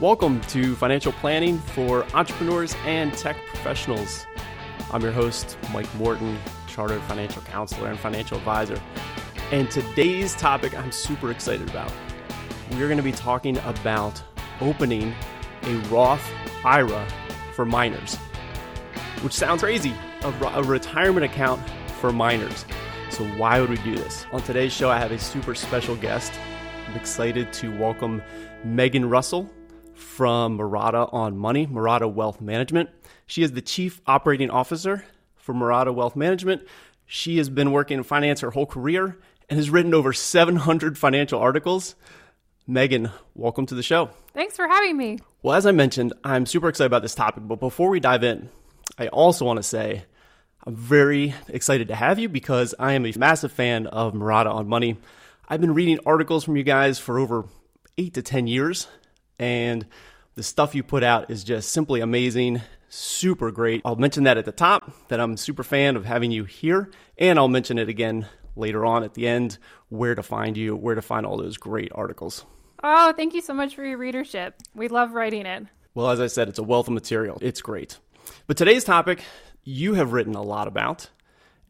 Welcome to Financial Planning for Entrepreneurs and Tech Professionals. I'm your host, Mike Morton, Chartered Financial Counselor and Financial Advisor. And today's topic I'm super excited about. We're going to be talking about opening a Roth IRA for minors, which sounds crazy a, retirement account for minors. So, why would we do this? On today's show, I have a super special guest. I'm excited to welcome Megan Russell from Marotta on Money, Marotta Wealth Management. She is the Chief Operating Officer for Marotta Wealth Management. She has been working in finance her whole career and has written over 700 financial articles. Megan, welcome to the show. Thanks for having me. Well, as I mentioned, I'm super excited about this topic, but before we dive in, I also want to say I'm very excited to have you because I am a massive fan of Marotta on Money. I've been reading articles from you guys for over eight to 10 years, and the stuff you put out is just simply amazing, super great. I'll mention that at the top that I'm a super fan of having you here, and I'll mention it again later on at the end where to find you, where to find all those great articles. Oh, thank you so much for your readership. We love writing it. Well, as I said, it's a wealth of material. It's great. But today's topic, you have written a lot about,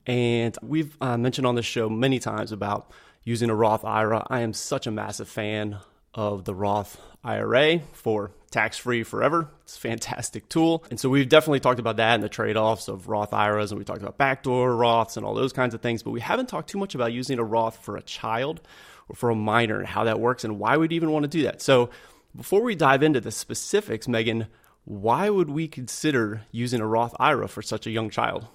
and we've uh, mentioned on the show many times about using a Roth IRA. I am such a massive fan of the Roth IRA for tax free forever. It's a fantastic tool. And so we've definitely talked about that and the trade offs of Roth IRAs, and we talked about backdoor Roths and all those kinds of things. But we haven't talked too much about using a Roth for a child or for a minor and how that works and why we'd even want to do that. So before we dive into the specifics, Megan, why would we consider using a Roth IRA for such a young child?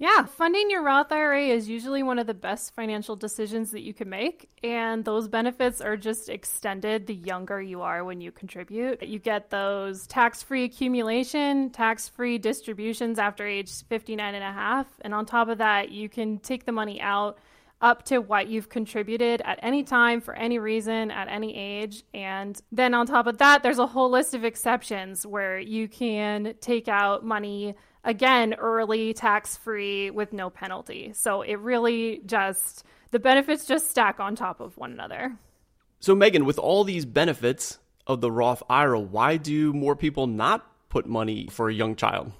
Yeah, funding your Roth IRA is usually one of the best financial decisions that you can make. And those benefits are just extended the younger you are when you contribute. You get those tax free accumulation, tax free distributions after age 59 and a half. And on top of that, you can take the money out up to what you've contributed at any time for any reason at any age. And then on top of that, there's a whole list of exceptions where you can take out money again, early, tax free, with no penalty. So it really just, the benefits just stack on top of one another. So, Megan, with all these benefits of the Roth IRA, why do more people not put money for a young child?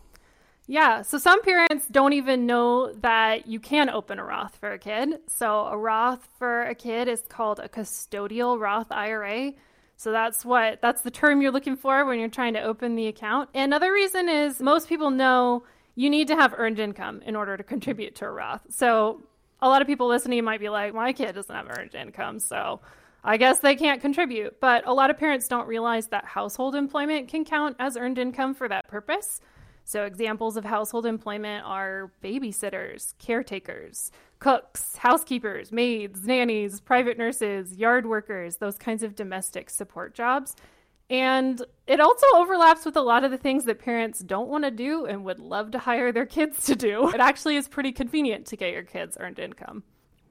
Yeah, so some parents don't even know that you can open a Roth for a kid. So, a Roth for a kid is called a custodial Roth IRA. So that's what that's the term you're looking for when you're trying to open the account. Another reason is most people know you need to have earned income in order to contribute to a Roth. So a lot of people listening might be like, my kid doesn't have earned income, so I guess they can't contribute. But a lot of parents don't realize that household employment can count as earned income for that purpose. So, examples of household employment are babysitters, caretakers, cooks, housekeepers, maids, nannies, private nurses, yard workers, those kinds of domestic support jobs. And it also overlaps with a lot of the things that parents don't want to do and would love to hire their kids to do. It actually is pretty convenient to get your kids earned income.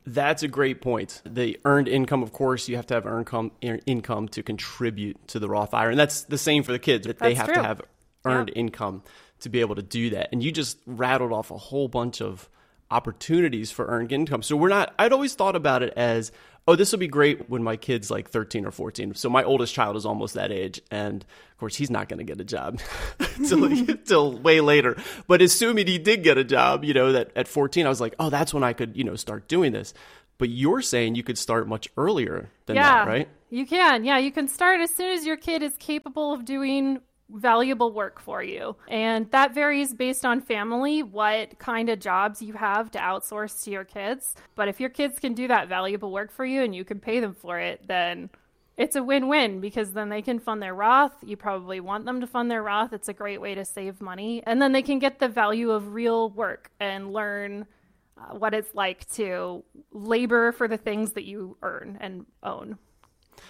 That's a great point. The earned income, of course, you have to have earned com- income to contribute to the Roth IRA, and that's the same for the kids. That they have true. to have earned yeah. income to be able to do that. And you just rattled off a whole bunch of opportunities for earned income. So we're not, I'd always thought about it as, oh, this will be great when my kid's like 13 or 14. So my oldest child is almost that age. And of course, he's not going to get a job until, way later. But assuming he did get a job, you know, that at 14, I was like, oh, that's when I could, you know, start doing this. But you're saying you could start much earlier than yeah, that, right? You can. Yeah, you can start as soon as your kid is capable of doing valuable work for you. And that varies based on family, what kind of jobs you have to outsource to your kids. But if your kids can do that valuable work for you and you can pay them for it, then it's a win win because then they can fund their Roth. You probably want them to fund their Roth. It's a great way to save money. And then they can get the value of real work and learn uh, what it's like to labor for the things that you earn and own.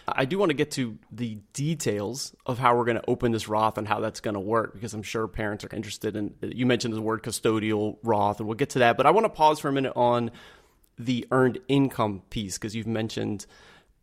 I do want to get to the details of how we're going to open this Roth and how that's going to work because I'm sure parents are interested in. You mentioned the word custodial Roth, and we'll get to that. But I want to pause for a minute on the earned income piece because you've mentioned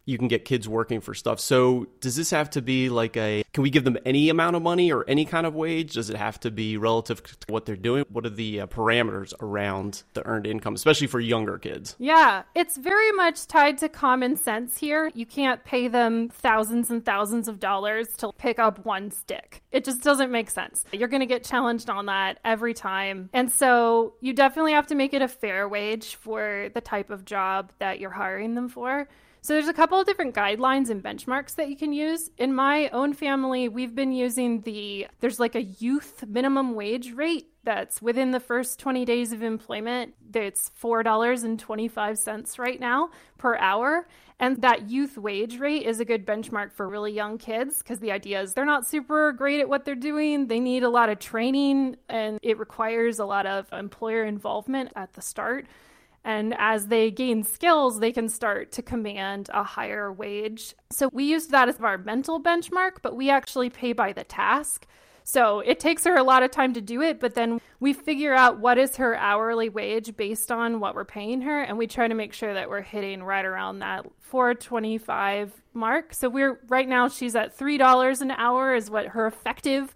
you can get kids working for stuff. So does this have to be like a can we give them any amount of money or any kind of wage? Does it have to be relative to what they're doing? What are the uh, parameters around the earned income, especially for younger kids? Yeah, it's very much tied to common sense here. You can't pay them thousands and thousands of dollars to pick up one stick. It just doesn't make sense. You're going to get challenged on that every time. And so you definitely have to make it a fair wage for the type of job that you're hiring them for. So there's a couple of different guidelines and benchmarks that you can use. In my own family, we've been using the there's like a youth minimum wage rate that's within the first 20 days of employment. It's $4.25 right now per hour. And that youth wage rate is a good benchmark for really young kids because the idea is they're not super great at what they're doing. They need a lot of training and it requires a lot of employer involvement at the start. And as they gain skills, they can start to command a higher wage. So we used that as our mental benchmark, but we actually pay by the task. So it takes her a lot of time to do it, but then we figure out what is her hourly wage based on what we're paying her, and we try to make sure that we're hitting right around that 425 mark. So we're right now she's at $3 an hour is what her effective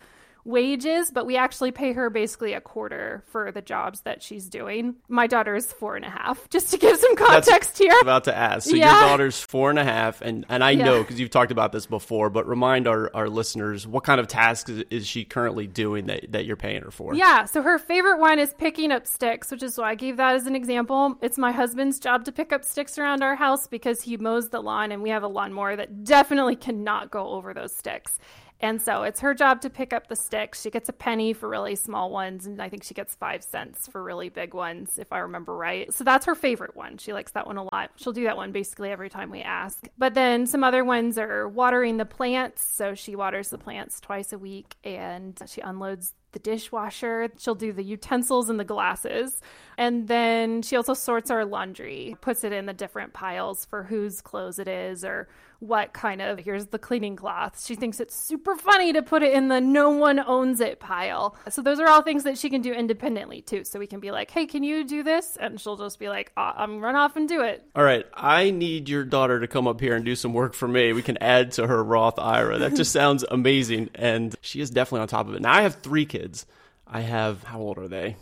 wages, but we actually pay her basically a quarter for the jobs that she's doing. My daughter is four and a half, just to give some context That's here. About to ask. So yeah. your daughter's four and a half, and and I yeah. know because you've talked about this before, but remind our, our listeners what kind of tasks is, is she currently doing that that you're paying her for? Yeah. So her favorite one is picking up sticks, which is why I gave that as an example. It's my husband's job to pick up sticks around our house because he mows the lawn, and we have a lawnmower that definitely cannot go over those sticks. And so it's her job to pick up the sticks. She gets a penny for really small ones, and I think she gets five cents for really big ones, if I remember right. So that's her favorite one. She likes that one a lot. She'll do that one basically every time we ask. But then some other ones are watering the plants. So she waters the plants twice a week and she unloads the dishwasher. She'll do the utensils and the glasses. And then she also sorts our laundry, puts it in the different piles for whose clothes it is or what kind of here's the cleaning cloth. She thinks it's super funny to put it in the no one owns it pile. So those are all things that she can do independently too. So we can be like, "Hey, can you do this?" and she'll just be like, uh, "I'm run off and do it." All right, I need your daughter to come up here and do some work for me. We can add to her Roth IRA. That just sounds amazing and she is definitely on top of it. Now I have 3 kids. I have how old are they?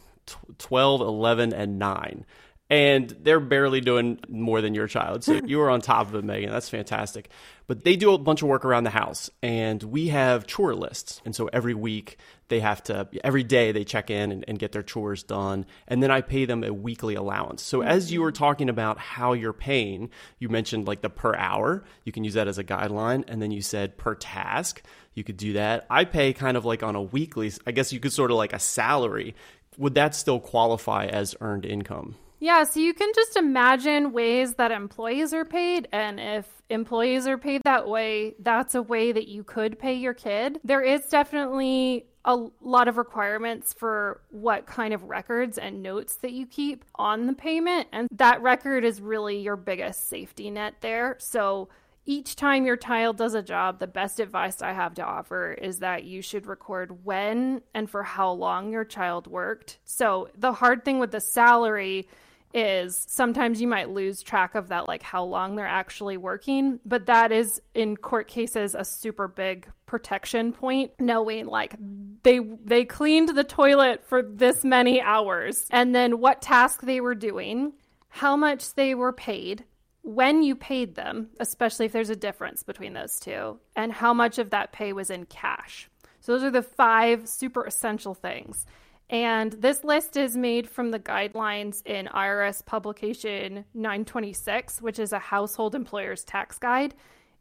12, 11 and 9 and they're barely doing more than your child. So you are on top of it, Megan. That's fantastic. But they do a bunch of work around the house, and we have chore lists. And so every week they have to, every day they check in and, and get their chores done. And then I pay them a weekly allowance. So as you were talking about how you're paying, you mentioned like the per hour. You can use that as a guideline. And then you said per task. You could do that. I pay kind of like on a weekly, I guess you could sort of like a salary. Would that still qualify as earned income? Yeah, so you can just imagine ways that employees are paid. And if employees are paid that way, that's a way that you could pay your kid. There is definitely a lot of requirements for what kind of records and notes that you keep on the payment. And that record is really your biggest safety net there. So each time your child does a job, the best advice I have to offer is that you should record when and for how long your child worked. So the hard thing with the salary is sometimes you might lose track of that like how long they're actually working but that is in court cases a super big protection point knowing like they they cleaned the toilet for this many hours and then what task they were doing how much they were paid when you paid them especially if there's a difference between those two and how much of that pay was in cash. So those are the five super essential things and this list is made from the guidelines in IRS publication 926, which is a household employer's tax guide.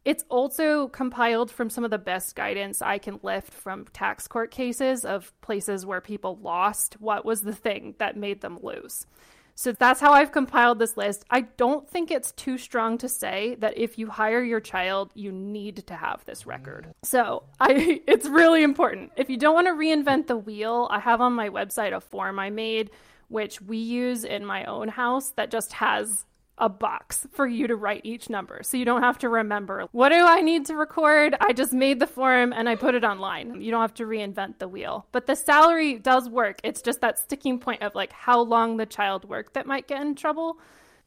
It's also compiled from some of the best guidance I can lift from tax court cases of places where people lost what was the thing that made them lose. So that's how I've compiled this list. I don't think it's too strong to say that if you hire your child, you need to have this record. So I it's really important. If you don't want to reinvent the wheel, I have on my website a form I made which we use in my own house that just has a box for you to write each number. So you don't have to remember what do I need to record? I just made the form and I put it online. You don't have to reinvent the wheel. But the salary does work. It's just that sticking point of like how long the child worked that might get in trouble.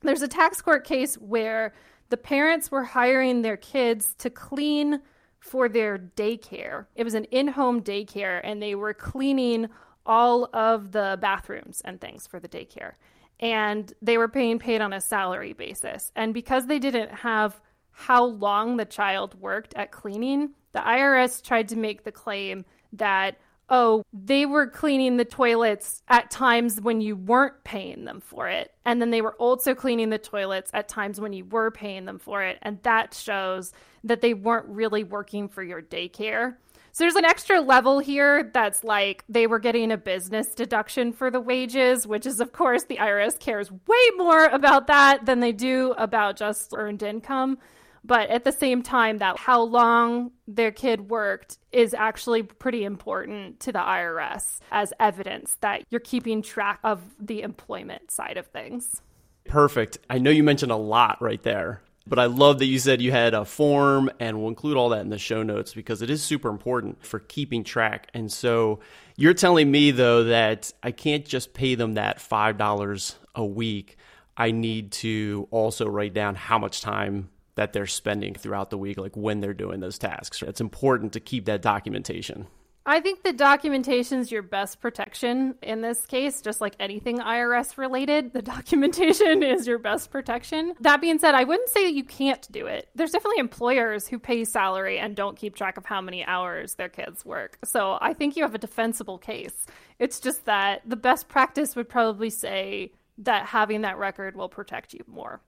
There's a tax court case where the parents were hiring their kids to clean for their daycare. It was an in home daycare, and they were cleaning all of the bathrooms and things for the daycare. And they were being paid on a salary basis. And because they didn't have how long the child worked at cleaning, the IRS tried to make the claim that oh, they were cleaning the toilets at times when you weren't paying them for it. And then they were also cleaning the toilets at times when you were paying them for it. And that shows that they weren't really working for your daycare. So there's an extra level here that's like they were getting a business deduction for the wages, which is, of course, the IRS cares way more about that than they do about just earned income. But at the same time, that how long their kid worked is actually pretty important to the IRS as evidence that you're keeping track of the employment side of things. Perfect. I know you mentioned a lot right there, but I love that you said you had a form and we'll include all that in the show notes because it is super important for keeping track. And so you're telling me though that I can't just pay them that $5 a week. I need to also write down how much time that they're spending throughout the week, like when they're doing those tasks. It's important to keep that documentation. I think the documentation is your best protection in this case, just like anything IRS related. The documentation is your best protection. That being said, I wouldn't say that you can't do it. There's definitely employers who pay salary and don't keep track of how many hours their kids work. So I think you have a defensible case. It's just that the best practice would probably say that having that record will protect you more.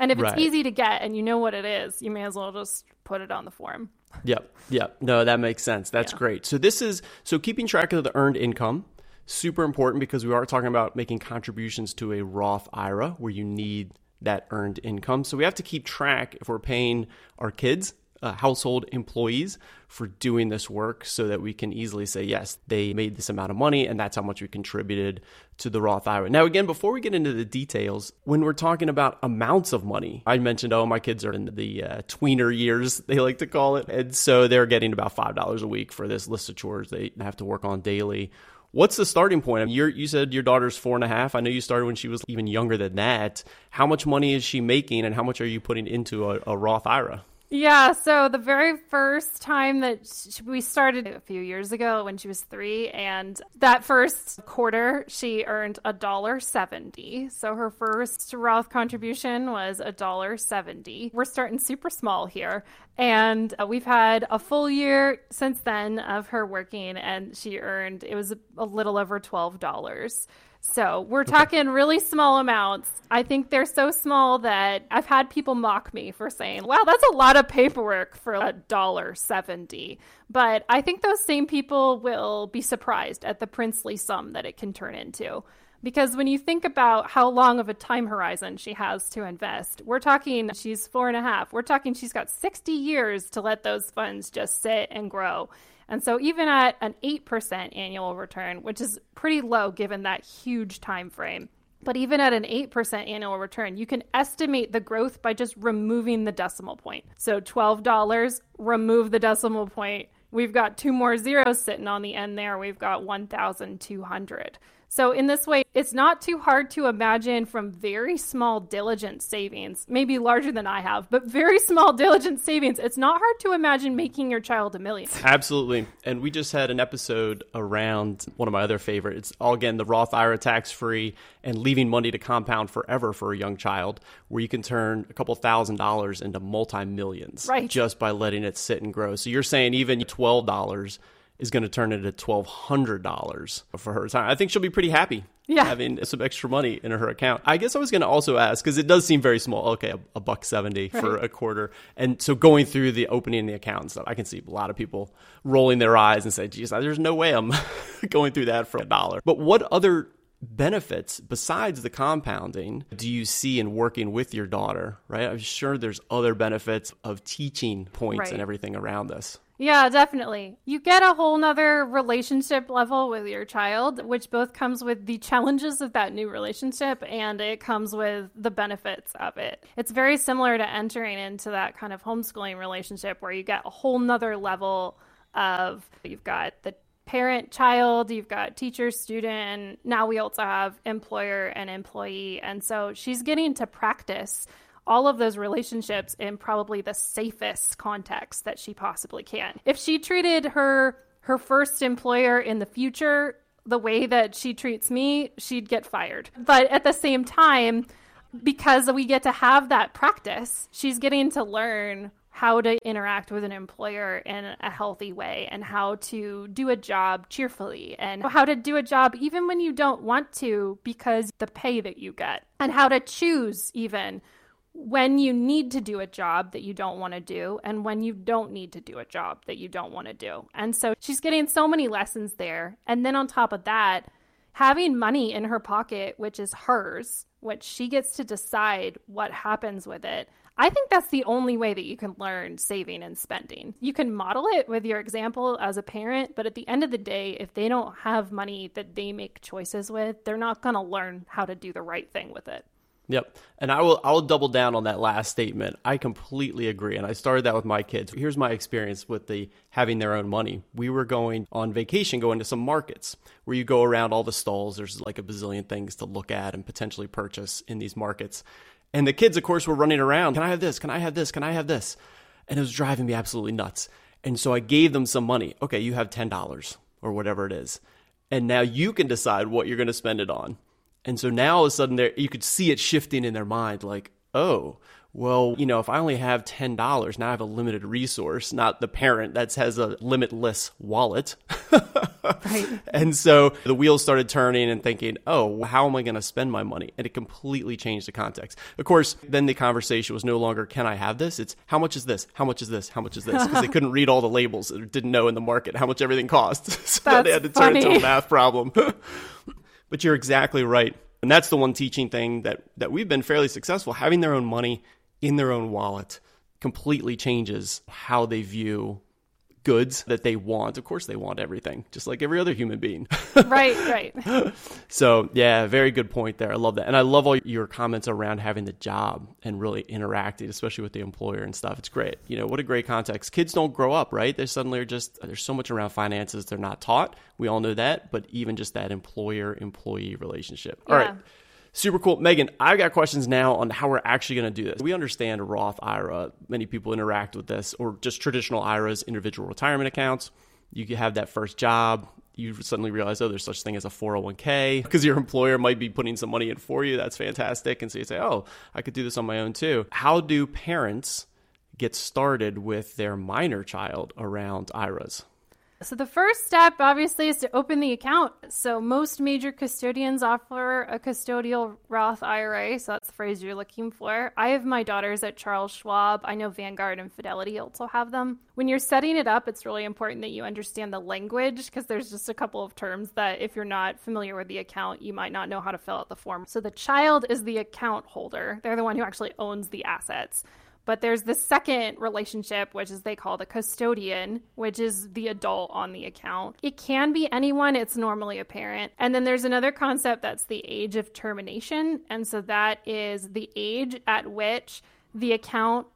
And if it's easy to get and you know what it is, you may as well just put it on the form. Yep. Yep. No, that makes sense. That's yeah. great. So this is so keeping track of the earned income super important because we are talking about making contributions to a Roth IRA where you need that earned income. So we have to keep track if we're paying our kids uh, household employees for doing this work so that we can easily say, yes, they made this amount of money and that's how much we contributed to the Roth IRA. Now, again, before we get into the details, when we're talking about amounts of money, I mentioned, oh, my kids are in the uh, tweener years, they like to call it. And so they're getting about $5 a week for this list of chores they have to work on daily. What's the starting point? I mean, you said your daughter's four and a half. I know you started when she was even younger than that. How much money is she making, and how much are you putting into a, a Roth IRA? Yeah, so the very first time that we started a few years ago when she was three, and that first quarter she earned a dollar seventy. So her first Roth contribution was a dollar seventy. We're starting super small here, and uh, we've had a full year since then of her working, and she earned it was a little over twelve dollars. So we're talking really small amounts. I think they're so small that I've had people mock me for saying, wow, that's a lot of paperwork for a dollar seventy. But I think those same people will be surprised at the princely sum that it can turn into. Because when you think about how long of a time horizon she has to invest, we're talking she's four and a half. We're talking she's got 60 years to let those funds just sit and grow. And so even at an 8% annual return, which is pretty low given that huge time frame, but even at an 8% annual return, you can estimate the growth by just removing the decimal point. So $12, remove the decimal point. We've got two more zeros sitting on the end there. We've got 1,200. So, in this way, it's not too hard to imagine from very small diligent savings, maybe larger than I have, but very small diligent savings. It's not hard to imagine making your child a million. Absolutely. And we just had an episode around one of my other favorites. It's all again, the Roth IRA tax free and leaving money to compound forever for a young child, where you can turn a couple thousand dollars into multi millions right. just by letting it sit and grow. So, you're saying even $12 is going to turn into twelve hundred dollars for her time. I think she'll be pretty happy. Yeah. having some extra money in her account. I guess I was going to also ask because it does seem very small. Okay, a, a buck seventy right. for a quarter, and so going through the opening the account and stuff, I can see a lot of people rolling their eyes and say, "Geez, there's no way I'm going through that for a dollar." But what other benefits besides the compounding do you see in working with your daughter? Right, I'm sure there's other benefits of teaching points right. and everything around this. Yeah, definitely. You get a whole nother relationship level with your child, which both comes with the challenges of that new relationship and it comes with the benefits of it. It's very similar to entering into that kind of homeschooling relationship where you get a whole nother level of you've got the parent child, you've got teacher student, now we also have employer and employee. And so she's getting to practice all of those relationships in probably the safest context that she possibly can. If she treated her her first employer in the future the way that she treats me, she'd get fired. But at the same time, because we get to have that practice, she's getting to learn how to interact with an employer in a healthy way and how to do a job cheerfully and how to do a job even when you don't want to because the pay that you get and how to choose even when you need to do a job that you don't want to do and when you don't need to do a job that you don't want to do. And so she's getting so many lessons there. And then on top of that, having money in her pocket, which is hers, which she gets to decide what happens with it. I think that's the only way that you can learn saving and spending. You can model it with your example as a parent, but at the end of the day, if they don't have money that they make choices with, they're not going to learn how to do the right thing with it. Yep. And I will I'll double down on that last statement. I completely agree. And I started that with my kids. Here's my experience with the having their own money. We were going on vacation going to some markets where you go around all the stalls. There's like a bazillion things to look at and potentially purchase in these markets. And the kids, of course, were running around. Can I have this? Can I have this? Can I have this? And it was driving me absolutely nuts. And so I gave them some money. Okay, you have $10 or whatever it is. And now you can decide what you're going to spend it on. And so now all of a sudden there you could see it shifting in their mind like, oh, well, you know, if I only have $10, now I have a limited resource, not the parent that has a limitless wallet. right. And so the wheels started turning and thinking, oh, how am I going to spend my money? And it completely changed the context. Of course, then the conversation was no longer, can I have this? It's how much is this? How much is this? How much is this? Because they couldn't read all the labels, didn't know in the market how much everything costs. so That's they had to funny. turn it into a math problem. but you're exactly right. And that's the one teaching thing that, that we've been fairly successful. Having their own money in their own wallet completely changes how they view goods that they want. Of course, they want everything, just like every other human being. right, right. so, yeah, very good point there. I love that. And I love all your comments around having the job and really interacting, especially with the employer and stuff. It's great. You know, what a great context. Kids don't grow up, right? They suddenly are just, there's so much around finances they're not taught. We all know that, but even just that employer employee relationship. All right. Super cool. Megan, I've got questions now on how we're actually going to do this. We understand Roth IRA. Many people interact with this, or just traditional IRAs, individual retirement accounts. You have that first job. You suddenly realize, oh, there's such thing as a 401k because your employer might be putting some money in for you. That's fantastic. And so you say, oh, I could do this on my own too. How do parents get started with their minor child around IRAs? So the first step obviously is to open the account. So most major custodians offer a custodial Roth IRA, so that's the phrase you're looking for. I have my daughters at Charles Schwab. I know Vanguard and Fidelity also have them. When you're setting it up, it's really important that you understand the language because there's just a couple of terms that if you're not familiar with the account, you might not know how to fill out the form. So the child is the account holder. They're the one who actually owns the assets. But there's the second relationship, which is they call the custodian, which is the adult on the account. It can be anyone, it's normally a parent. And then there's another concept that's the age of termination. And so that is the age at which the account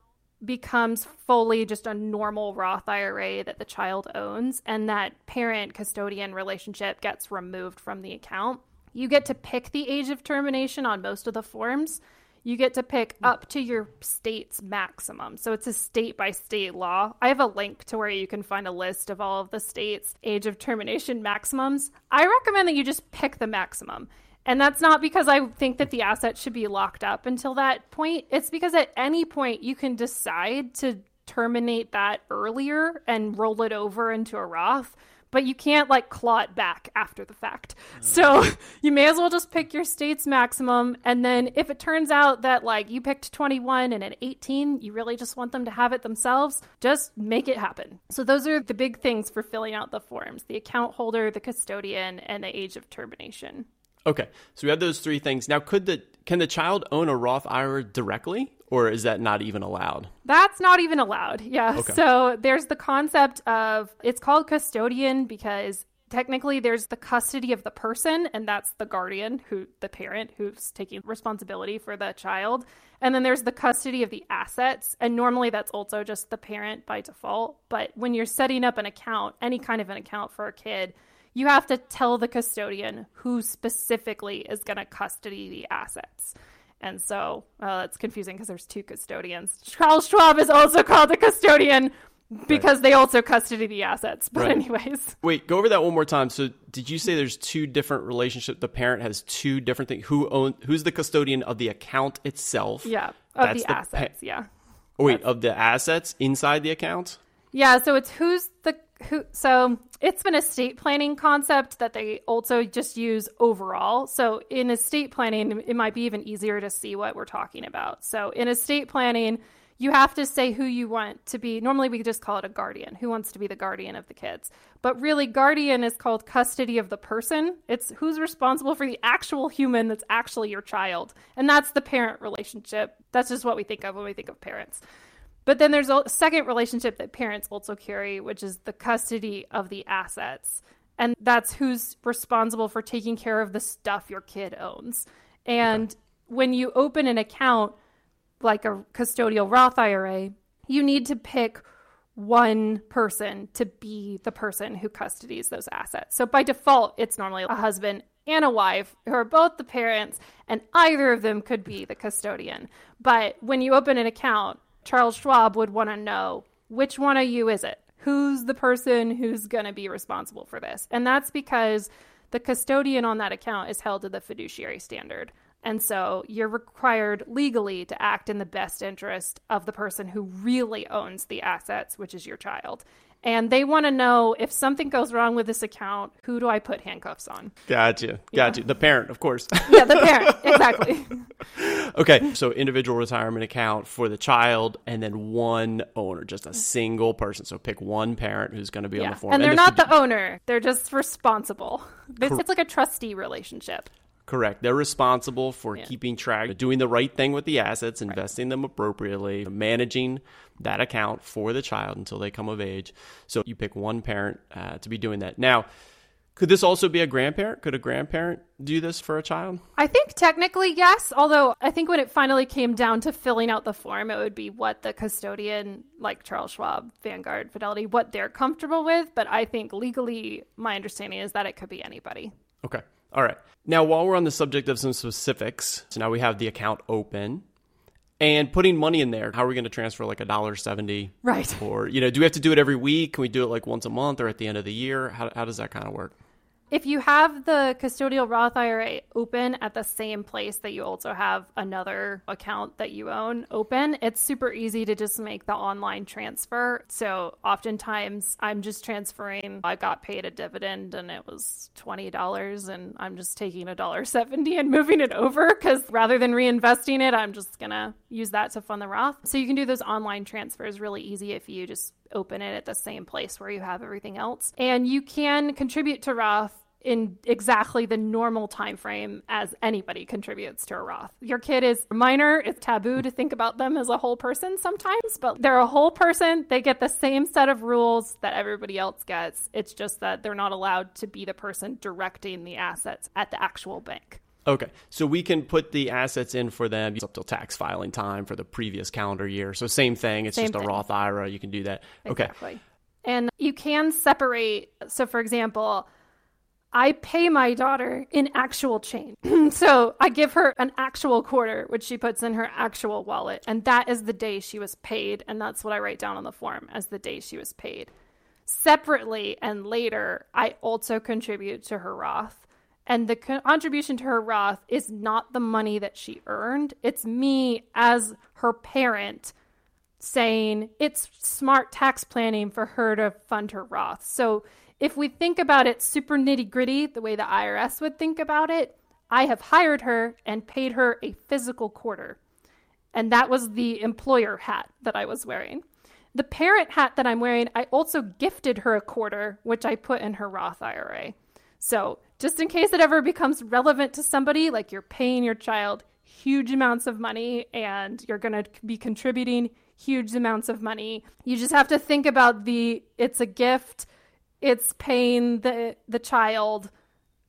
becomes fully just a normal Roth IRA that the child owns, and that parent custodian relationship gets removed from the account. You get to pick the age of termination on most of the forms you get to pick mm. up to your state's maximum. So it's a state by state law. I have a link to where you can find a list of all of the states' age of termination maximums. I recommend that you just pick the maximum. And that's not because I think that the asset should be locked up until that point. It's because at any point you can decide to terminate that earlier and roll it over into a Roth but you can't like claw it back after the fact. Mm. So you may as well just pick your state's maximum. And then if it turns out that like you picked 21 and at 18, you really just want them to have it themselves, just make it happen. So those are the big things for filling out the forms the account holder, the custodian, and the age of termination. Okay, so we have those three things. Now, could the can the child own a Roth IRA directly, or is that not even allowed? That's not even allowed. Yeah. Okay. So there's the concept of it's called custodian because technically there's the custody of the person and that's the guardian who the parent who's taking responsibility for the child and then there's the custody of the assets and normally that's also just the parent by default but when you're setting up an account any kind of an account for a kid you have to tell the custodian who specifically is going to custody the assets And so uh, it's confusing because there's two custodians. Charles Schwab is also called a custodian because right. they also custody the assets. But right. anyways, wait, go over that one more time. So did you say there's two different relationships? The parent has two different things. Who own? Who's the custodian of the account itself? Yeah, of That's the, the assets. Pa- yeah. Oh, wait, That's... of the assets inside the account. Yeah, so it's who's the who. So it's an estate planning concept that they also just use overall. So in estate planning, it might be even easier to see what we're talking about. So in estate planning you have to say who you want to be. Normally, we just call it a guardian. Who wants to be the guardian of the kids? But really, guardian is called custody of the person. It's who's responsible for the actual human that's actually your child. And that's the parent relationship. That's just what we think of when we think of parents. But then there's a second relationship that parents also carry, which is the custody of the assets. And that's who's responsible for taking care of the stuff your kid owns. And okay. when you open an account, like a custodial Roth IRA, you need to pick one person to be the person who custodies those assets. So by default, it's normally a husband and a wife who are both the parents, and either of them could be the custodian. But when you open an account, Charles Schwab would want to know which one of you is it? Who's the person who's going to be responsible for this? And that's because the custodian on that account is held to the fiduciary standard. And so you're required legally to act in the best interest of the person who really owns the assets, which is your child. And they want to know if something goes wrong with this account, who do I put handcuffs on? Gotcha. Gotcha. Yeah. The parent, of course. yeah, the parent. Exactly. okay. So individual retirement account for the child and then one owner, just a single person. So pick one parent who's going to be yeah. on the form. And they're and not the owner, they're just responsible. It's, it's like a trustee relationship. Correct. They're responsible for yeah. keeping track, doing the right thing with the assets, investing right. them appropriately, managing that account for the child until they come of age. So you pick one parent uh, to be doing that. Now, could this also be a grandparent? Could a grandparent do this for a child? I think technically yes, although I think when it finally came down to filling out the form, it would be what the custodian, like Charles Schwab, Vanguard, Fidelity, what they're comfortable with. But I think legally, my understanding is that it could be anybody. Okay. All right. Now, while we're on the subject of some specifics, so now we have the account open and putting money in there. How are we going to transfer like a dollar seventy? Right. Or you know, do we have to do it every week? Can we do it like once a month or at the end of the year? How how does that kind of work? If you have the custodial Roth IRA open at the same place that you also have another account that you own open, it's super easy to just make the online transfer. So oftentimes I'm just transferring, I got paid a dividend and it was $20 and I'm just taking a dollar 70 and moving it over because rather than reinvesting it, I'm just going to use that to fund the Roth. So you can do those online transfers really easy if you just open it at the same place where you have everything else. And you can contribute to Roth in exactly the normal time frame as anybody contributes to a Roth. Your kid is minor, it's taboo to think about them as a whole person sometimes, but they're a whole person. They get the same set of rules that everybody else gets. It's just that they're not allowed to be the person directing the assets at the actual bank. Okay, so we can put the assets in for them up till tax filing time for the previous calendar year. So same thing. It's same just thing. a Roth IRA. You can do that. Okay. And you can separate. So, for example, I pay my daughter in actual change. so I give her an actual quarter, which she puts in her actual wallet. And that is the day she was paid. And that's what I write down on the form as the day she was paid. Separately and later, I also contribute to her Roth. And the contribution to her Roth is not the money that she earned, it's me as her parent saying it's smart tax planning for her to fund her Roth. So if we think about it super nitty gritty, the way the IRS would think about it, I have hired her and paid her a physical quarter. And that was the employer hat that I was wearing. The parent hat that I'm wearing, I also gifted her a quarter, which I put in her Roth IRA. So, just in case it ever becomes relevant to somebody, like you're paying your child huge amounts of money and you're going to be contributing huge amounts of money, you just have to think about the it's a gift it's paying the the child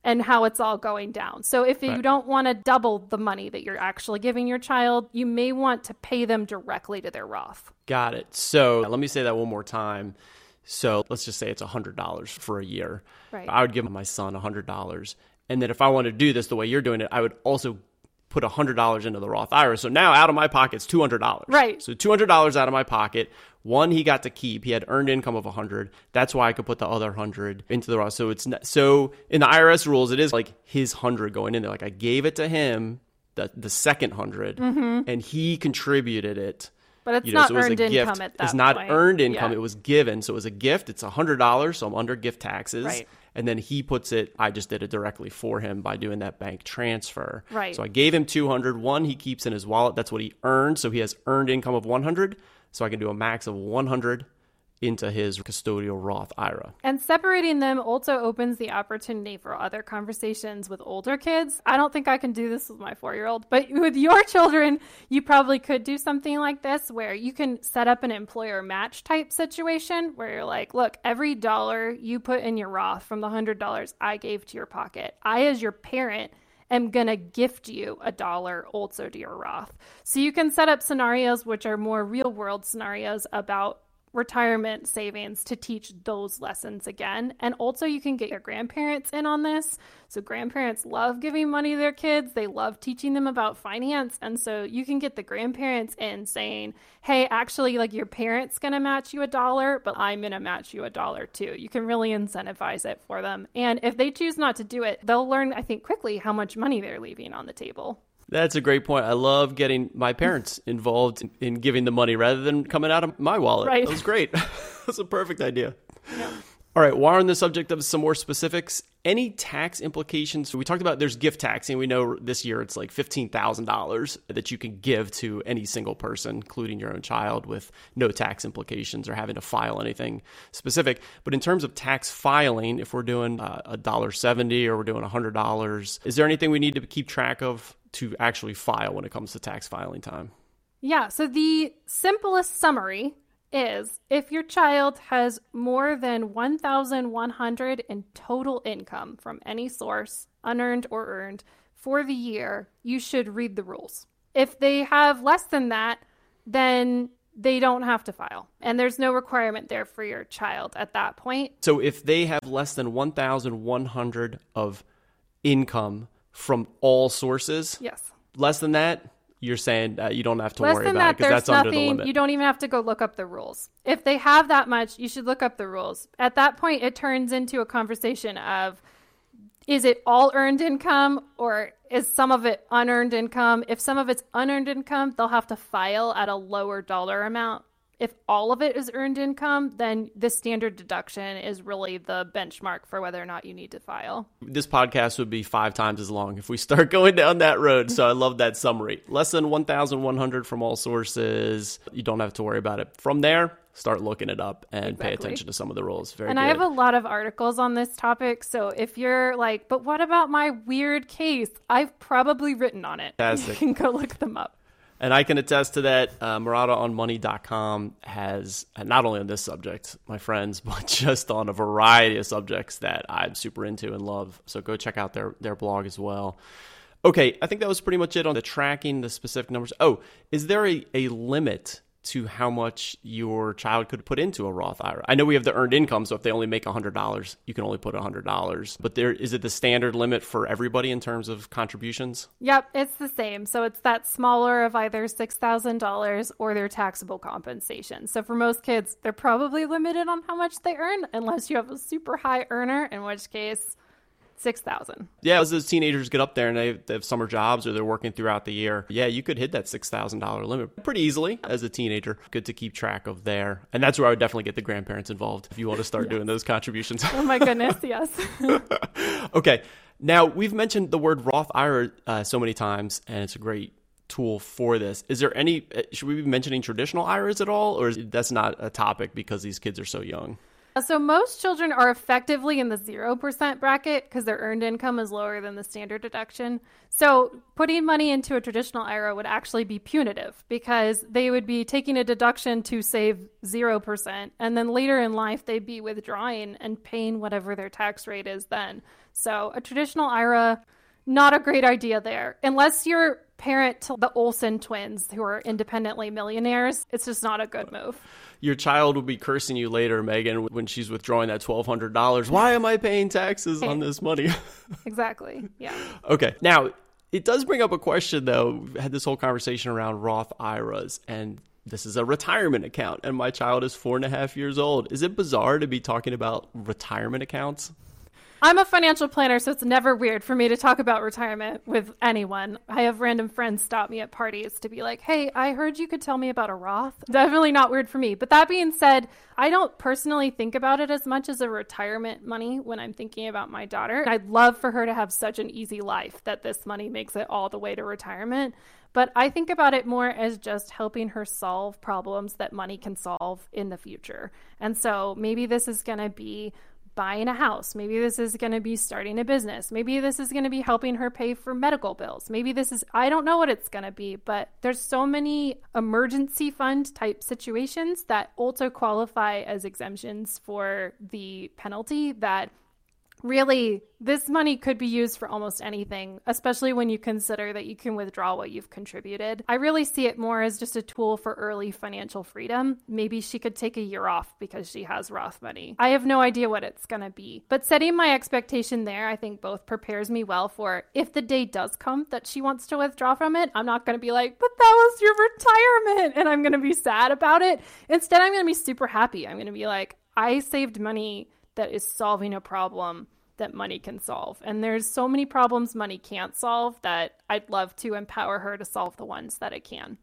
and how it's all going down. So if right. you don't want to double the money that you're actually giving your child, you may want to pay them directly to their Roth. Got it. So let me say that one more time. So let's just say it's $100 for a year. Right. I would give my son $100. And then if I want to do this the way you're doing it, I would also put $100 into the Roth IRA. So now out of my pocket, it's $200. Right. So $200 out of my pocket. One he got to keep. He had earned income of 100. That's why I could put the other 100 into the Roth. So it's not, so in the IRS rules it is like his 100 going in there. Like I gave it to him the the second 100 mm-hmm. and he contributed it. But it's You know, not so it a earned gift. income at that It's not point. earned income. Yeah. It was given. So it was a gift. It's $100. So I'm under gift taxes. Right. And then he puts it, I just did it directly for him by doing that bank transfer. Right. So I gave him 200. One he keeps in his wallet. That's what he earned. So he has earned income of 100. So I can do a max of 100 into his custodial Roth IRA. And separating them also opens the opportunity for other conversations with older kids. I don't think I can do this with my four year old, but with your children, you probably could do something like this where you can set up an employer match type situation where you're like, look, every dollar you put in your Roth from the $100 I gave to your pocket, I, as your parent, am going to gift you a dollar also to your Roth. So you can set up scenarios which are more real world scenarios about retirement savings to teach those lessons again. And also, you can get your grandparents in on this. So, grandparents love giving money to their kids, they love teaching them about finance. And so, you can get the grandparents in saying, Hey, actually, like your parents going to match you a dollar, but I'm going to match you a dollar too. You can really incentivize it for them. And if they choose not to do it, they'll learn, I think, quickly how much money they're leaving on the table. That's a great point. I love getting my parents involved in, in giving the money rather than coming out of my wallet. Right. That was great. That's a perfect idea. All right, while on the subject of some more specifics, any tax implications? We talked about there's gift tax, and We know this year it's like $15,000 that you can give to any single person, including your own child, with no tax implications or having to file anything specific. But in terms of tax filing, if we're doing uh, a dollar seventy or we're doing $100, is there anything we need to keep track of to actually file when it comes to tax filing time? Yeah, so the simplest summary is if your child has more than 1,100 in total income from any source, unearned or earned, for the year, you should read the rules. If they have less than that, then they don't have to file. And there's no requirement there for your child at that point. So if they have less than 1,100 of income from all sources, Yes. less than that, you're saying uh, you don't have to Less worry about that, it because that's under the nothing. limit. You don't even have to go look up the rules. If they have that much, you should look up the rules. At that point, it turns into a conversation of is it all earned income or is some of it unearned income? If some of it's unearned income, they'll have to file at a lower dollar amount. If all of it is earned income, then the standard deduction is really the benchmark for whether or not you need to file. this podcast would be five times as long if we start going down that road. So I love that summary. Less than 1,100 from all sources. You don't have to worry about it. From there, start looking it up and pay attention to some of the rules. Very And good. I have a lot of articles on this topic. So if you're like, but what about my weird case? I've probably written on it. Fantastic. You can go look them up. And I can attest to that. Uh, MarottaOnMoney.com has, not only on this subject, my friends, but just on a variety of subjects that I'm super into and love. So go check out their, their blog as well. Okay, I think that was pretty much it on the tracking, the specific numbers. Oh, is there a, a limit to how much your child could put into a Roth IRA? I know we have the earned income, so if they only make $100, you can only put $100. But there is it the standard limit for everybody in terms of contributions? Yep, it's the same. So it's that smaller of either $6,000 or their taxable compensation. So for most kids, they're probably limited on how much they earn unless you have a super high earner, in which case, 6000 Yeah, as those teenagers get up there and they, they have summer jobs or they're working throughout the year, yeah, you could hit that six thousand dollar limit pretty easily as a teenager. Good to keep track of there, and that's where I would definitely get the grandparents involved if you want to start doing those contributions. Oh my goodness, yes. okay, now we've mentioned the word Roth IRA uh, so many times, and it's a great tool for this. Is there any? uh, Should we be mentioning traditional IRAs at all, or is that's not a topic because these kids are so young? Uh, so most children are effectively in the 0% bracket because their earned income is lower than the standard deduction. So putting money into a traditional IRA would actually be punitive because they would be taking a deduction to save 0% and then later in life they'd be withdrawing and paying whatever their tax rate is then. So a traditional IRA not a great idea there. Unless you're parent to the Olsen twins who are independently millionaires, it's just not a good move. Your child will be cursing you later, Megan, when she's withdrawing that twelve hundred dollars. Why am I paying taxes on this money? Exactly. Yeah. Okay. Now, It does bring up a question, though. We've had this whole conversation around Roth IRAs, and this is a retirement account, and my child is four and a half years old. Is it bizarre to be talking about retirement accounts? I'm a financial planner, so it's never weird for me to talk about retirement with anyone. I have random friends stop me at parties to be like, hey, I heard you could tell me about a Roth. Definitely not weird for me. But that being said, I don't personally think about it as much as a retirement money when I'm thinking about my daughter. I'd love for her to have such an easy life that this money makes it all the way to retirement. But I think about it more as just helping her solve problems that money can solve in the future. And so maybe this is going to be buying a house. Maybe this is going to be starting a business. Maybe this is going to be helping her pay for medical bills. Maybe this is, I don't know what it's going to be, but there's so many emergency fund type situations that also qualify as exemptions for the penalty that really, this money could be used for almost anything, especially when you consider that you can withdraw what you've contributed. I really see it more as just a tool for early financial freedom. Maybe she could take a year off because she has Roth money. I have no idea what it's going to be. But setting my expectation there, I think both prepares me well for if the day does come that she wants to withdraw from it, I'm not going to be like, but that was your retirement and I'm going to be sad about it. Instead, I'm going to be super happy. I'm going to be like, I saved money that is solving a problem that money can solve. And there's so many problems money can't solve that I'd love to empower her to solve the ones that it can.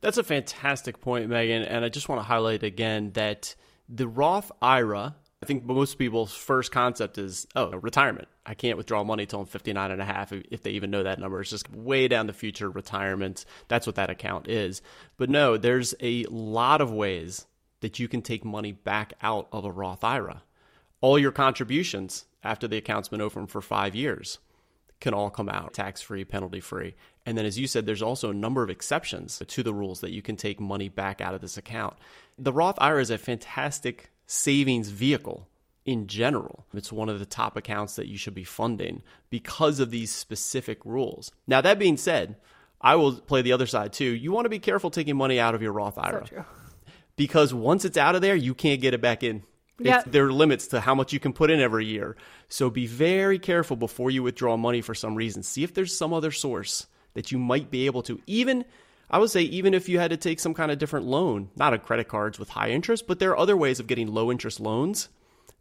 That's a fantastic point, Megan. And I just want to highlight again that the Roth IRA, I think most people's first concept is, oh, retirement. I can't withdraw money until I'm 59 and a half, if they even know that number. It's just way down the future retirement. That's what that account is. But no, there's a lot of ways that you can take money back out of a Roth IRA. All your contributions after the account's been open for five years can all come out tax free, penalty free. And then, as you said, there's also a number of exceptions to the rules that you can take money back out of this account. The Roth IRA is a fantastic savings vehicle in general. It's one of the top accounts that you should be funding because of these specific rules. Now, that being said, I will play the other side too. You want to be careful taking money out of your Roth IRA. So because once it's out of there, you can't get it back in yeah. there are limits to how much you can put in every year. So be very careful before you withdraw money for some reason. See if there's some other source that you might be able to. Even, I would say, even if you had to take some kind of different loan, not a credit cards with high interest, but there are other ways of getting low interest loans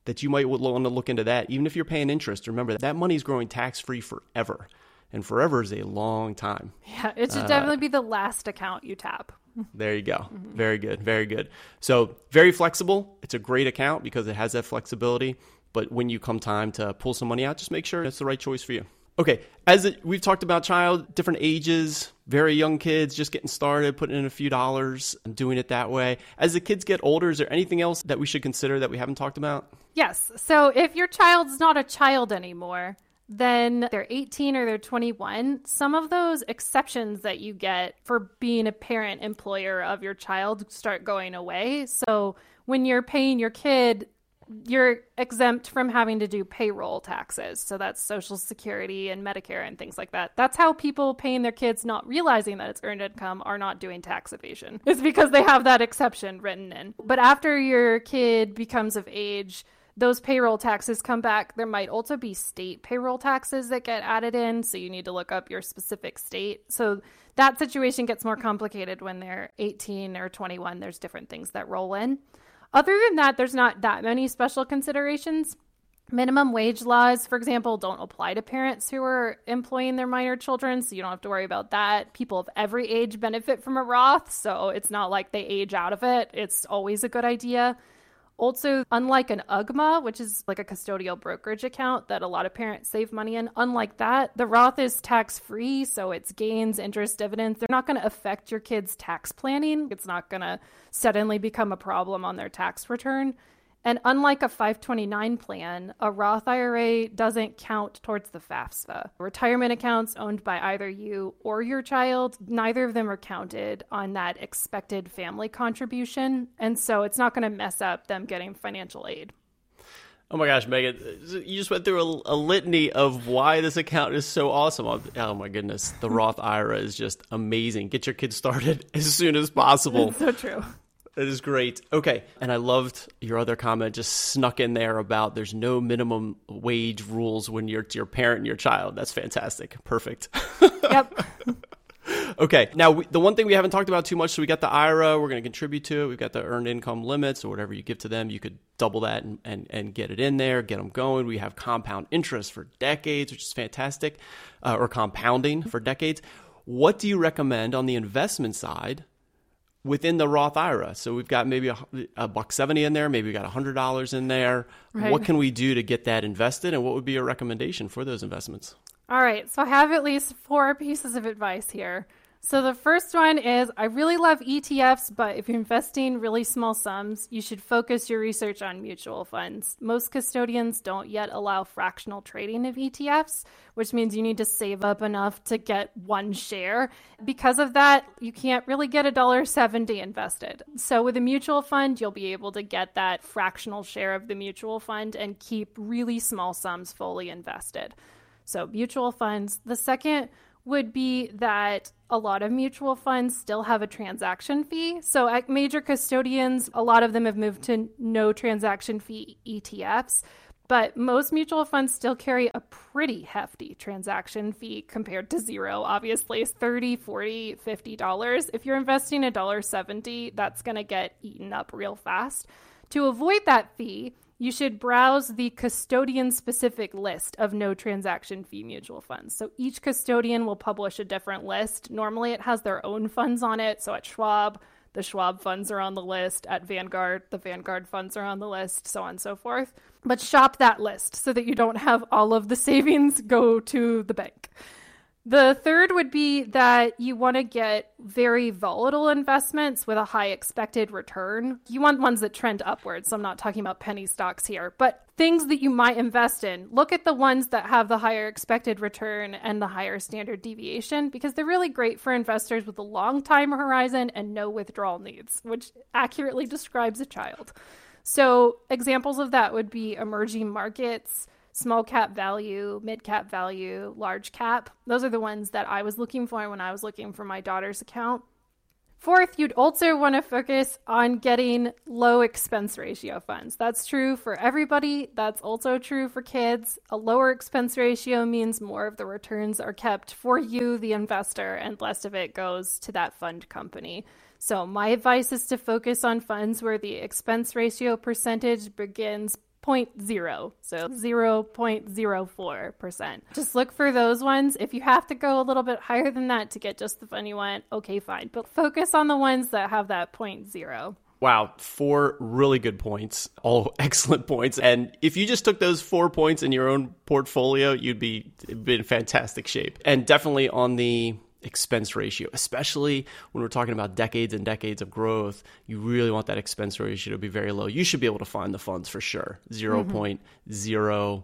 that you might want to look into that. Even if you're paying interest, remember that, that money is growing tax free forever. And forever is a long time. Yeah, it should uh, definitely be the last account you tap. There you go. Mm-hmm. Very good. Very good. So, very flexible. It's a great account because it has that flexibility. But when you come time to pull some money out, just make sure it's the right choice for you. Okay, as it, we've talked about child, different ages, very young kids just getting started, putting in a few dollars and doing it that way. As the kids get older, is there anything else that we should consider that we haven't talked about? Yes. So if your child's not a child anymore, then they're 18 or they're 21, some of those exceptions that you get for being a parent employer of your child start going away. So when you're paying your kid, you're exempt from having to do payroll taxes. So that's Social Security and Medicare and things like that. That's how people paying their kids, not realizing that it's earned income, are not doing tax evasion. It's because they have that exception written in. But after your kid becomes of age, those payroll taxes come back. There might also be state payroll taxes that get added in, so you need to look up your specific state. So that situation gets more complicated when they're 18 or 21. There's different things that roll in. Other than that, there's not that many special considerations. Minimum wage laws, for example, don't apply to parents who are employing their minor children, so you don't have to worry about that. People of every age benefit from a Roth, so it's not like they age out of it. It's always a good idea. Also, unlike an UGMA, which is like a custodial brokerage account that a lot of parents save money in, unlike that, the Roth is tax free. So it's gains, interest, dividends. They're not going to affect your kids' tax planning. It's not going to suddenly become a problem on their tax return. And unlike a 529 plan, a Roth IRA doesn't count towards the FAFSA. Retirement accounts owned by either you or your child, neither of them are counted on that expected family contribution. And so it's not going to mess up them getting financial aid. Oh my gosh, Megan, you just went through a, a, litany of why this account is so awesome. Oh, oh my goodness, the Roth IRA is just amazing. Get your kids started as soon as possible. It's so true. That is great. Okay. And I loved your other comment just snuck in there about there's no minimum wage rules when you're to your parent and your child. That's fantastic. Perfect. Yep. okay. Now, we, the one thing we haven't talked about too much, so we got the IRA, we're going to contribute to it. We've got the earned income limits or whatever you give to them. You could double that and, and, and get it in there, get them going. We have compound interest for decades, which is fantastic, uh, or compounding for decades. What do you recommend on the investment side within the Roth IRA? So we've got maybe a, a buck seventy in there, maybe we got a hundred dollars in there. Right. What can we do to get that invested, and what would be your recommendation for those investments? All right, so I have at least four pieces of advice here. So the first one is I really love ETFs, but if you're investing really small sums, you should focus your research on mutual funds. Most custodians don't yet allow fractional trading of ETFs, which means you need to save up enough to get one share. Because of that, you can't really get a dollar 70 invested. So with a mutual fund, you'll be able to get that fractional share of the mutual fund and keep really small sums fully invested. So, mutual funds. The second would be that a lot of mutual funds still have a transaction fee. So, at major custodians, a lot of them have moved to no transaction fee ETFs. But most mutual funds still carry a pretty hefty transaction fee compared to zero. Obviously, it's 30, 40, 50 dollars. If you're investing a dollar 70, that's going to get eaten up real fast. To avoid that fee, you should browse the custodian specific list of no transaction fee mutual funds. So each custodian will publish a different list. Normally it has their own funds on it. So at Schwab, the Schwab funds are on the list. At Vanguard, the Vanguard funds are on the list, so on and so forth. But shop that list so that you don't have all of the savings go to the bank. The third would be that you want to get very volatile investments with a high expected return. You want ones that trend upwards. So I'm not talking about penny stocks here, but things that you might invest in. Look at the ones that have the higher expected return and the higher standard deviation because they're really great for investors with a long time horizon and no withdrawal needs, which accurately describes a child. So, examples of that would be emerging markets small cap value, mid cap value, large cap. Those are the ones that I was looking for when I was looking for my daughter's account. Fourth, you'd also want to focus on getting low expense ratio funds. That's true for everybody. That's also true for kids. A lower expense ratio means more of the returns are kept for you, the investor, and less of it goes to that fund company. So, my advice is to focus on funds where the expense ratio percentage begins 0.0, so 0.04%. Just look for those ones. If you have to go a little bit higher than that to get just the fun you want, okay, fine. But focus on the ones that have that 0.0. Wow, four really good points, all excellent points. And if you just took those four points in your own portfolio, you'd be in fantastic shape. And definitely on the expense ratio, especially when we're talking about decades and decades of growth. You really want that expense ratio to be very low. You should be able to find the funds for sure. 0.0 mm-hmm.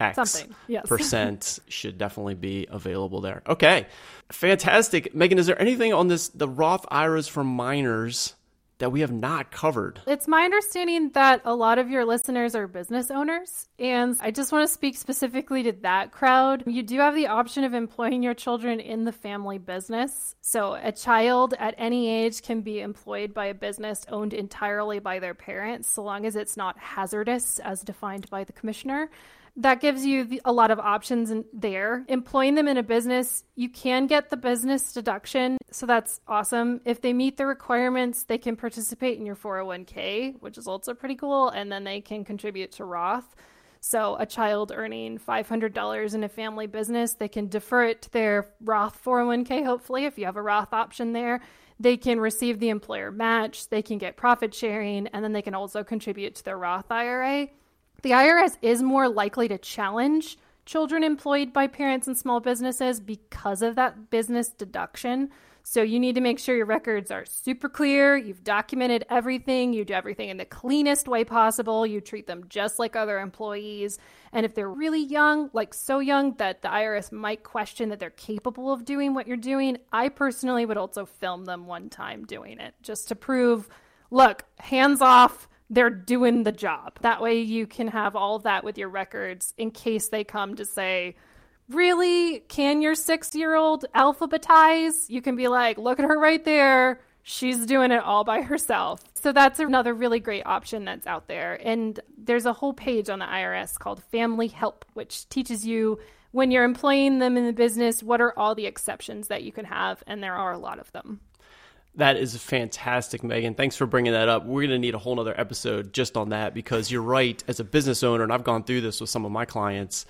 X yes. percent should definitely be available there. Okay, fantastic. Megan, is there anything on this, the Roth IRAs for minors that we have not covered. It's my understanding that a lot of your listeners are business owners, and I just want to speak specifically to that crowd. You do have the option of employing your children in the family business. So, a child at any age can be employed by a business owned entirely by their parents, so long as it's not hazardous as defined by the commissioner that gives you a lot of options in there. Employing them in a business, you can get the business deduction, so that's awesome. If they meet the requirements, they can participate in your 401k, which is also pretty cool, and then they can contribute to Roth. So, a child earning $500 in a family business, they can defer it to their Roth 401k, hopefully, if you have a Roth option there. They can receive the employer match, they can get profit sharing, and then they can also contribute to their Roth IRA. The IRS is more likely to challenge children employed by parents in small businesses because of that business deduction. So you need to make sure your records are super clear, you've documented everything, you do everything in the cleanest way possible, you treat them just like other employees. And if they're really young, like so young that the IRS might question that they're capable of doing what you're doing, I personally would also film them one time doing it just to prove look, hands off they're doing the job. That way you can have all of that with your records in case they come to say, Really? Can your six year old alphabetize? You can be like, Look at her right there. She's doing it all by herself. So that's another really great option that's out there. And there's a whole page on the IRS called Family Help, which teaches you when you're employing them in the business, what are all the exceptions that you can have? And there are a lot of them. That is fantastic, Megan. Thanks for bringing that up. We're going to need a whole other episode just on that because you're right. As a business owner, and I've gone through this with some of my clients,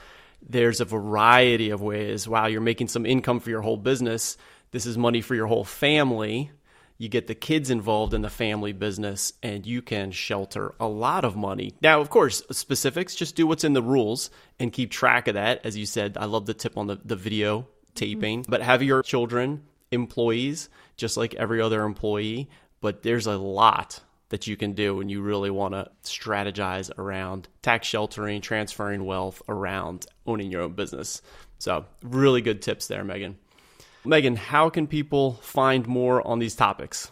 there's a variety of ways. Wow, you're making some income for your whole business. This is money for your whole family. You get the kids involved in the family business and you can shelter a lot of money. Now, of course, specifics, just do what's in the rules and keep track of that. As you said, I love the tip on the, the video taping, mm-hmm. but have your children employees just like every other employee. But there's a lot that you can do when you really want to strategize around tax sheltering, transferring wealth around owning your own business. So, really good tips there, Megan. Megan, how can people find more on these topics?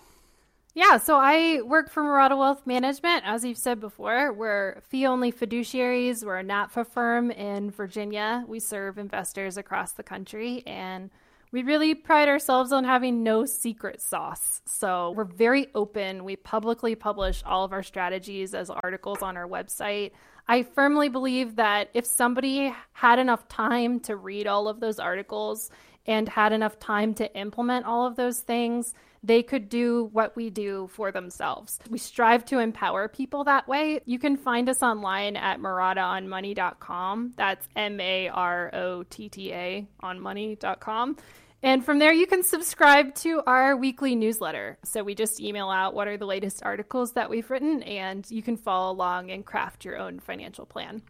Yeah, so I work for Marotta Wealth Management. As you've said before, we're fee only fiduciaries. We're a NAPFA firm in Virginia. We serve investors across the country and we really pride ourselves on having no secret sauce. So we're very open. We publicly publish all of our strategies as articles on our website. I firmly believe that if somebody had enough time to read all of those articles and had enough time to implement all of those things, they could do what we do for themselves. We strive to empower people that way. You can find us online at marottaonmoney.com. That's M A R O T T A on money.com. And from there, you can subscribe to our weekly newsletter. So we just email out what are the latest articles that we've written, and you can follow along and craft your own financial plan.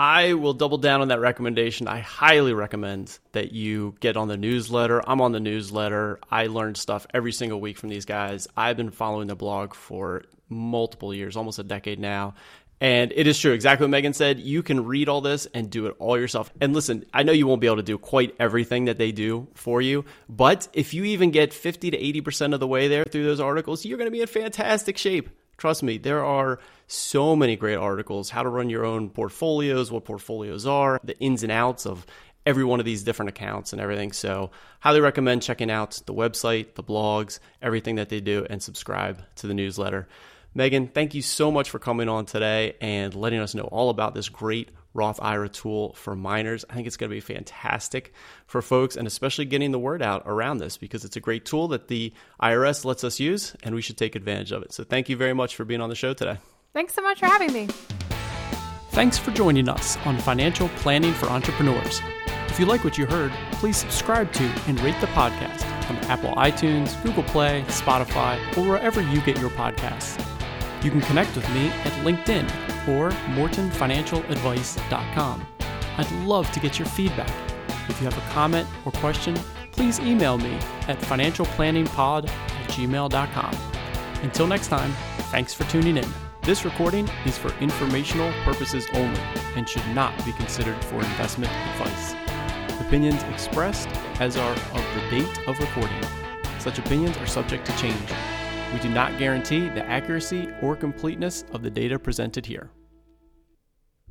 I will double down on that recommendation. I highly recommend that you get on the newsletter. I'm on the newsletter. I learn stuff every single week from these guys. I've been following the blog for multiple years, almost a decade now. And it is true, exactly what Megan said. You can read all this and do it all yourself. And listen, I know you won't be able to do quite everything that they do for you, but if you even get 50 to 80% of the way there through those articles, you're going to be in fantastic shape. Trust me, there are so many great articles how to run your own portfolios, what portfolios are, the ins and outs of every one of these different accounts and everything. So, highly recommend checking out the website, the blogs, everything that they do, and subscribe to the newsletter. Megan, thank you so much for coming on today and letting us know all about this great Roth IRA tool for minors. I think it's going to be fantastic for folks and especially getting the word out around this because it's a great tool that the IRS lets us use and we should take advantage of it. So thank you very much for being on the show today. Thanks so much for having me. Thanks for joining us on Financial Planning for Entrepreneurs. If you like what you heard, please subscribe to and rate the podcast on Apple iTunes, Google Play, Spotify, or wherever you get your podcasts. You can connect with me at LinkedIn or mortonfinancialadvice.com. I'd love to get your feedback. If you have a comment or question, please email me at financialplanningpod at gmail.com. Until next time, thanks for tuning in. This recording is for informational purposes only and should not be considered for investment advice. Opinions expressed as are of the date of recording. Such opinions are subject to change. We do not guarantee the accuracy or completeness of the data presented here.